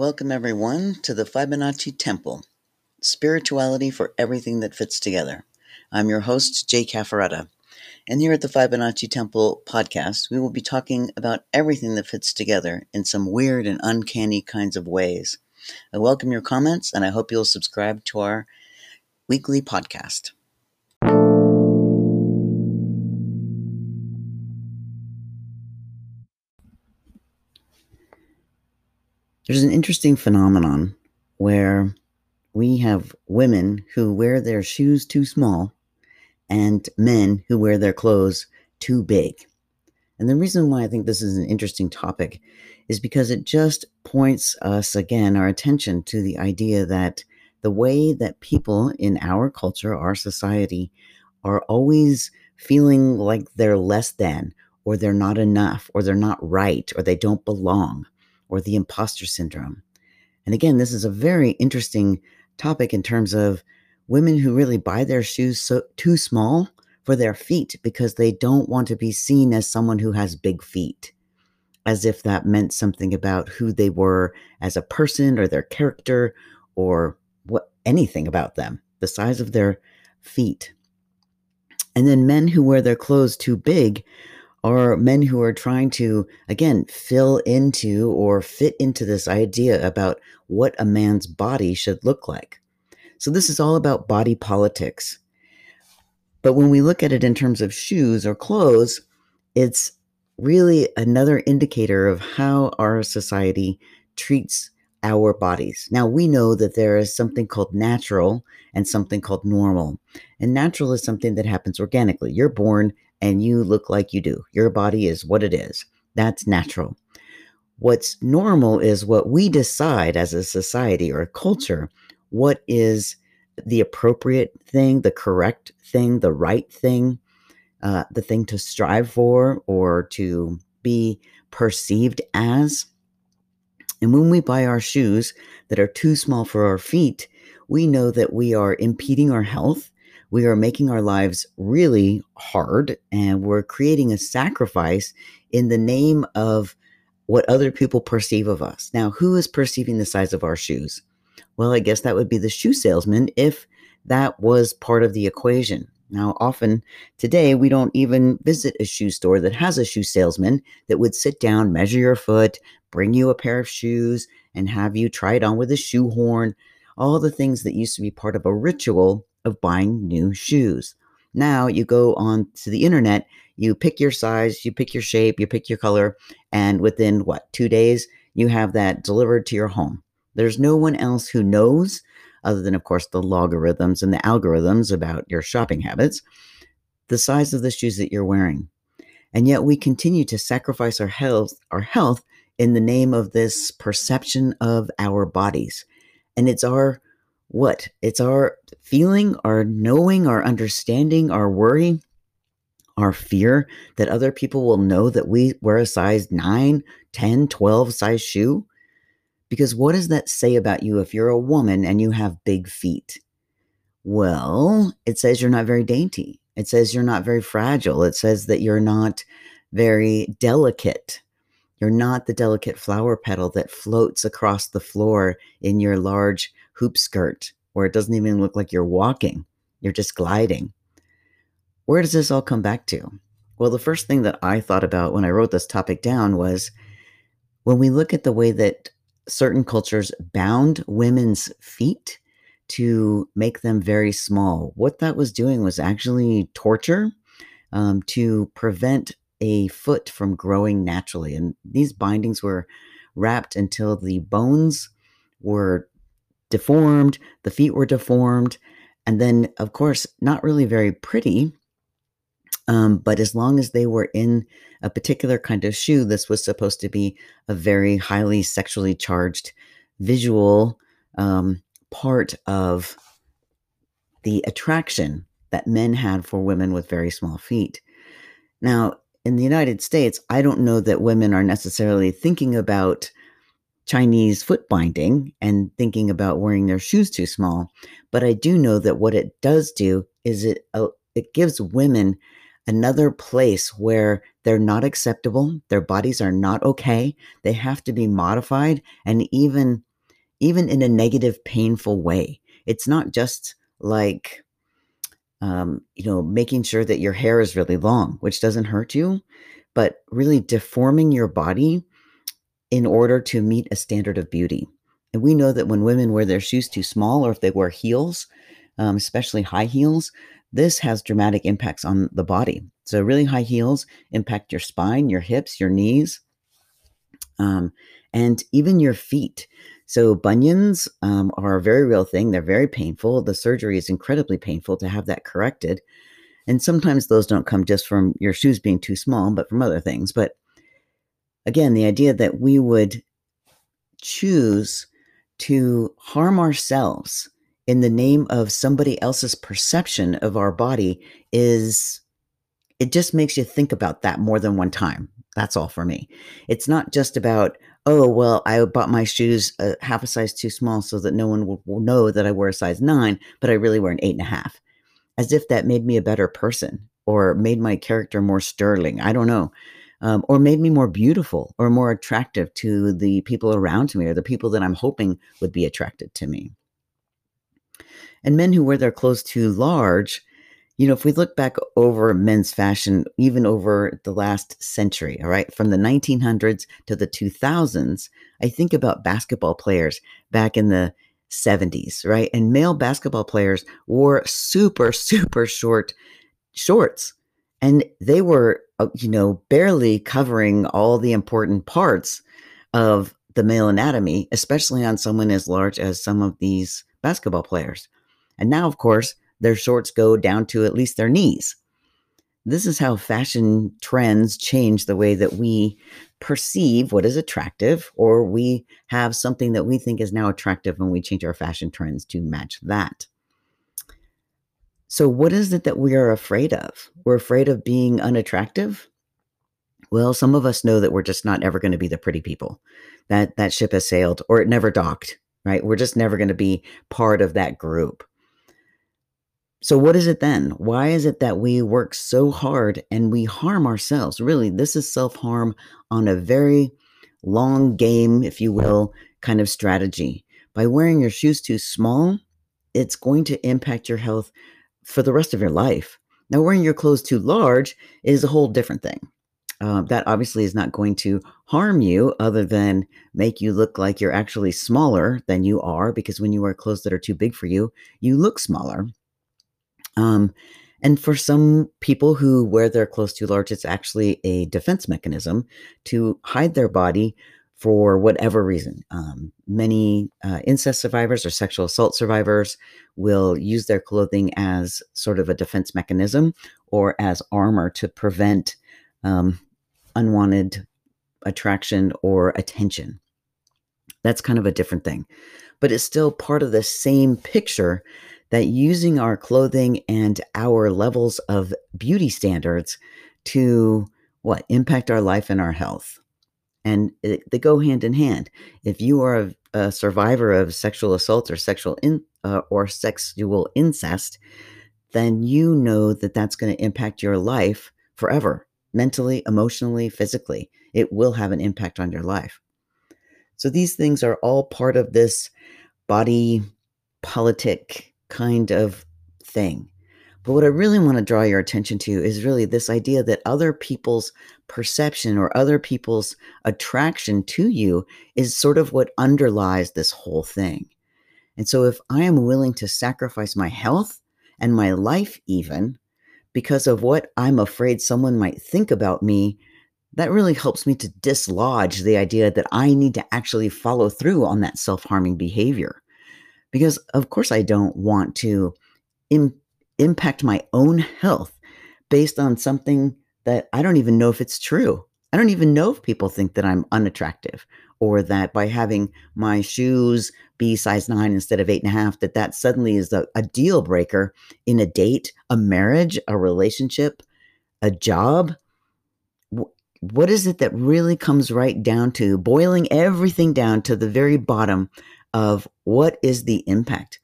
Welcome, everyone, to the Fibonacci Temple Spirituality for Everything That Fits Together. I'm your host, Jay Caffaretta. And here at the Fibonacci Temple podcast, we will be talking about everything that fits together in some weird and uncanny kinds of ways. I welcome your comments, and I hope you'll subscribe to our weekly podcast. There's an interesting phenomenon where we have women who wear their shoes too small and men who wear their clothes too big. And the reason why I think this is an interesting topic is because it just points us again, our attention to the idea that the way that people in our culture, our society, are always feeling like they're less than, or they're not enough, or they're not right, or they don't belong or the imposter syndrome. And again, this is a very interesting topic in terms of women who really buy their shoes so too small for their feet because they don't want to be seen as someone who has big feet as if that meant something about who they were as a person or their character or what anything about them the size of their feet and then men who wear their clothes too big are men who are trying to, again, fill into or fit into this idea about what a man's body should look like. So, this is all about body politics. But when we look at it in terms of shoes or clothes, it's really another indicator of how our society treats our bodies. Now, we know that there is something called natural and something called normal. And natural is something that happens organically. You're born and you look like you do. Your body is what it is. That's natural. What's normal is what we decide as a society or a culture what is the appropriate thing, the correct thing, the right thing, uh, the thing to strive for or to be perceived as. And when we buy our shoes that are too small for our feet, we know that we are impeding our health we are making our lives really hard and we're creating a sacrifice in the name of what other people perceive of us. Now, who is perceiving the size of our shoes? Well, I guess that would be the shoe salesman if that was part of the equation. Now, often today, we don't even visit a shoe store that has a shoe salesman that would sit down, measure your foot, bring you a pair of shoes, and have you try it on with a shoe horn. All the things that used to be part of a ritual of buying new shoes. Now you go on to the internet, you pick your size, you pick your shape, you pick your color, and within what, two days, you have that delivered to your home. There's no one else who knows, other than, of course, the logarithms and the algorithms about your shopping habits, the size of the shoes that you're wearing. And yet we continue to sacrifice our health, our health in the name of this perception of our bodies. And it's our what? It's our feeling, our knowing, our understanding, our worry, our fear that other people will know that we wear a size 9, 10, 12 size shoe. Because what does that say about you if you're a woman and you have big feet? Well, it says you're not very dainty. It says you're not very fragile. It says that you're not very delicate. You're not the delicate flower petal that floats across the floor in your large hoop skirt, where it doesn't even look like you're walking, you're just gliding. Where does this all come back to? Well, the first thing that I thought about when I wrote this topic down was when we look at the way that certain cultures bound women's feet to make them very small, what that was doing was actually torture um, to prevent a foot from growing naturally. And these bindings were wrapped until the bones were deformed, the feet were deformed, and then, of course, not really very pretty. Um, but as long as they were in a particular kind of shoe, this was supposed to be a very highly sexually charged visual um, part of the attraction that men had for women with very small feet. Now, in the United States, I don't know that women are necessarily thinking about Chinese foot binding and thinking about wearing their shoes too small. But I do know that what it does do is it uh, it gives women another place where they're not acceptable, their bodies are not okay, they have to be modified and even even in a negative, painful way. It's not just like, um, you know, making sure that your hair is really long, which doesn't hurt you, but really deforming your body in order to meet a standard of beauty. And we know that when women wear their shoes too small or if they wear heels, um, especially high heels, this has dramatic impacts on the body. So, really high heels impact your spine, your hips, your knees, um, and even your feet. So, bunions um, are a very real thing. They're very painful. The surgery is incredibly painful to have that corrected. And sometimes those don't come just from your shoes being too small, but from other things. But again, the idea that we would choose to harm ourselves in the name of somebody else's perception of our body is it just makes you think about that more than one time. That's all for me. It's not just about, oh, well, I bought my shoes a half a size too small so that no one will, will know that I wear a size nine, but I really wear an eight and a half. As if that made me a better person or made my character more sterling. I don't know um, or made me more beautiful or more attractive to the people around me or the people that I'm hoping would be attracted to me. And men who wear their clothes too large, you know, if we look back over men's fashion, even over the last century, all right, from the 1900s to the 2000s, I think about basketball players back in the 70s, right? And male basketball players wore super, super short shorts. And they were Uh, you know, barely covering all the important parts of the male anatomy, especially on someone as large as some of these basketball players. And now, of course, their shorts go down to at least their knees. This is how fashion trends change the way that we perceive what is attractive, or we have something that we think is now attractive and we change our fashion trends to match that. So, what is it that we are afraid of? We're afraid of being unattractive. Well, some of us know that we're just not ever going to be the pretty people. That that ship has sailed, or it never docked. Right? We're just never going to be part of that group. So, what is it then? Why is it that we work so hard and we harm ourselves? Really, this is self harm on a very long game, if you will, kind of strategy. By wearing your shoes too small, it's going to impact your health for the rest of your life. Now, wearing your clothes too large is a whole different thing. Uh, that obviously is not going to harm you other than make you look like you're actually smaller than you are because when you wear clothes that are too big for you, you look smaller. Um, and for some people who wear their clothes too large, it's actually a defense mechanism to hide their body for whatever reason. Um, many uh, incest survivors or sexual assault survivors will use their clothing as sort of a defense mechanism or as armor to prevent um, unwanted attraction or attention. That's kind of a different thing. But it's still part of the same picture that using our clothing and our levels of beauty standards to what impact our life and our health and it, they go hand in hand. If you are a, a survivor of sexual assault or sexual in, uh, or sexual incest, then you know that that's going to impact your life forever, mentally, emotionally, physically. It will have an impact on your life. So these things are all part of this body politic kind of thing. But what I really want to draw your attention to is really this idea that other people's perception or other people's attraction to you is sort of what underlies this whole thing. And so if I am willing to sacrifice my health and my life, even because of what I'm afraid someone might think about me, that really helps me to dislodge the idea that I need to actually follow through on that self harming behavior. Because, of course, I don't want to impact my own health based on something that I don't even know if it's true. I don't even know if people think that I'm unattractive or that by having my shoes be size nine instead of eight and a half, that that suddenly is a, a deal breaker in a date, a marriage, a relationship, a job. What is it that really comes right down to boiling everything down to the very bottom of what is the impact?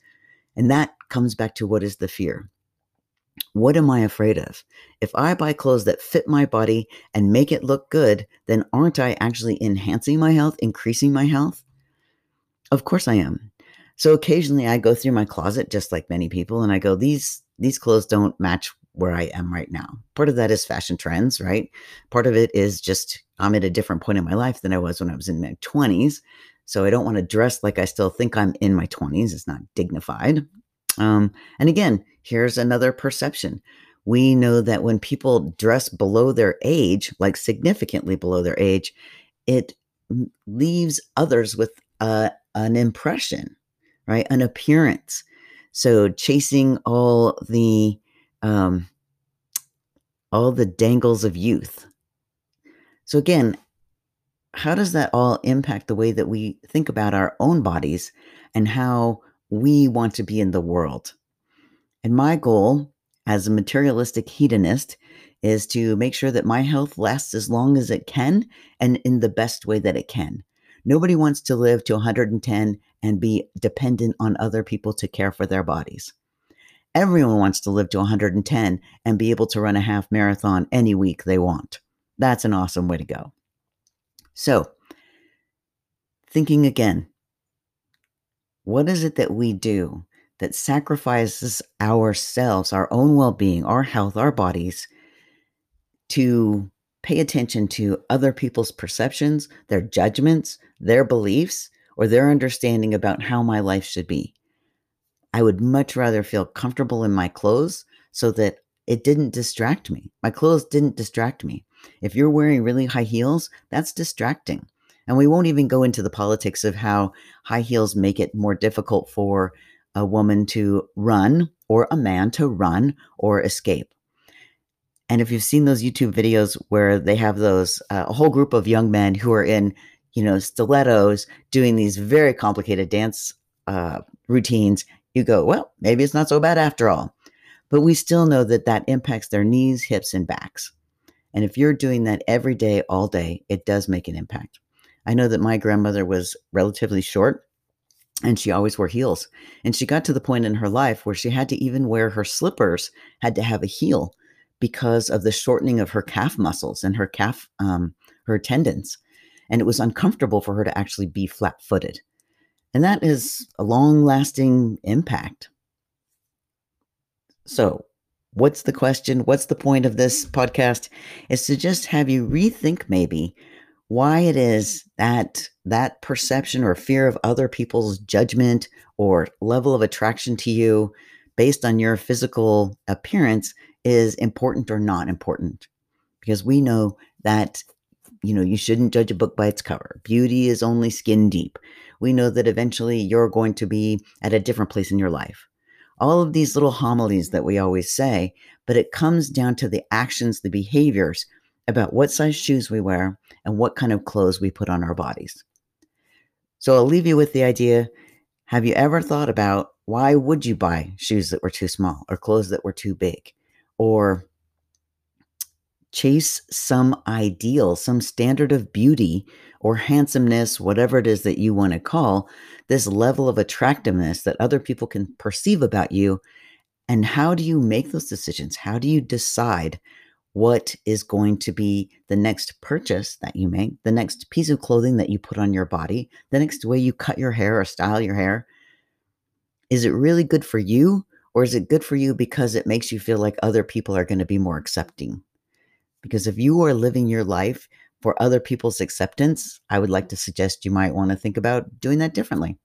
And that comes back to what is the fear. What am I afraid of? If I buy clothes that fit my body and make it look good, then aren't I actually enhancing my health, increasing my health? Of course I am. So occasionally I go through my closet just like many people and I go these these clothes don't match where I am right now. Part of that is fashion trends, right? Part of it is just I'm at a different point in my life than I was when I was in my 20s. So I don't want to dress like I still think I'm in my 20s. It's not dignified. Um, and again, here's another perception. We know that when people dress below their age, like significantly below their age, it leaves others with uh, an impression, right? An appearance. So chasing all the um, all the dangles of youth. So again, how does that all impact the way that we think about our own bodies and how we want to be in the world? And my goal as a materialistic hedonist is to make sure that my health lasts as long as it can and in the best way that it can. Nobody wants to live to 110 and be dependent on other people to care for their bodies. Everyone wants to live to 110 and be able to run a half marathon any week they want. That's an awesome way to go. So, thinking again, what is it that we do that sacrifices ourselves, our own well being, our health, our bodies to pay attention to other people's perceptions, their judgments, their beliefs, or their understanding about how my life should be. I would much rather feel comfortable in my clothes so that it didn't distract me. My clothes didn't distract me. If you're wearing really high heels, that's distracting. And we won't even go into the politics of how high heels make it more difficult for a woman to run or a man to run or escape. And if you've seen those YouTube videos where they have those uh, a whole group of young men who are in, you know, stilettos doing these very complicated dance uh, routines, you go, well, maybe it's not so bad after all. But we still know that that impacts their knees, hips, and backs. And if you're doing that every day, all day, it does make an impact. I know that my grandmother was relatively short and she always wore heels. And she got to the point in her life where she had to even wear her slippers, had to have a heel because of the shortening of her calf muscles and her calf, um, her tendons. And it was uncomfortable for her to actually be flat footed. And that is a long lasting impact. So, what's the question? What's the point of this podcast? Is to just have you rethink maybe why it is that that perception or fear of other people's judgment or level of attraction to you based on your physical appearance is important or not important. Because we know that you know you shouldn't judge a book by its cover. Beauty is only skin deep. We know that eventually you're going to be at a different place in your life. All of these little homilies that we always say but it comes down to the actions the behaviors about what size shoes we wear and what kind of clothes we put on our bodies. So I'll leave you with the idea have you ever thought about why would you buy shoes that were too small or clothes that were too big or chase some ideal, some standard of beauty or handsomeness, whatever it is that you want to call this level of attractiveness that other people can perceive about you. And how do you make those decisions? How do you decide what is going to be the next purchase that you make, the next piece of clothing that you put on your body, the next way you cut your hair or style your hair. Is it really good for you? Or is it good for you because it makes you feel like other people are going to be more accepting? Because if you are living your life for other people's acceptance, I would like to suggest you might want to think about doing that differently.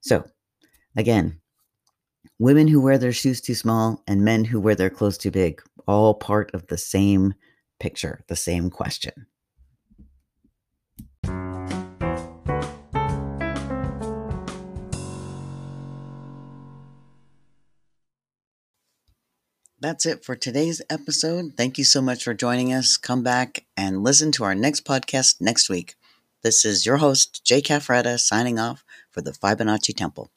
So, again, women who wear their shoes too small and men who wear their clothes too big all part of the same picture, the same question. That's it for today's episode. Thank you so much for joining us. Come back and listen to our next podcast next week. This is your host, Jay Cafretta, signing off for the Fibonacci Temple.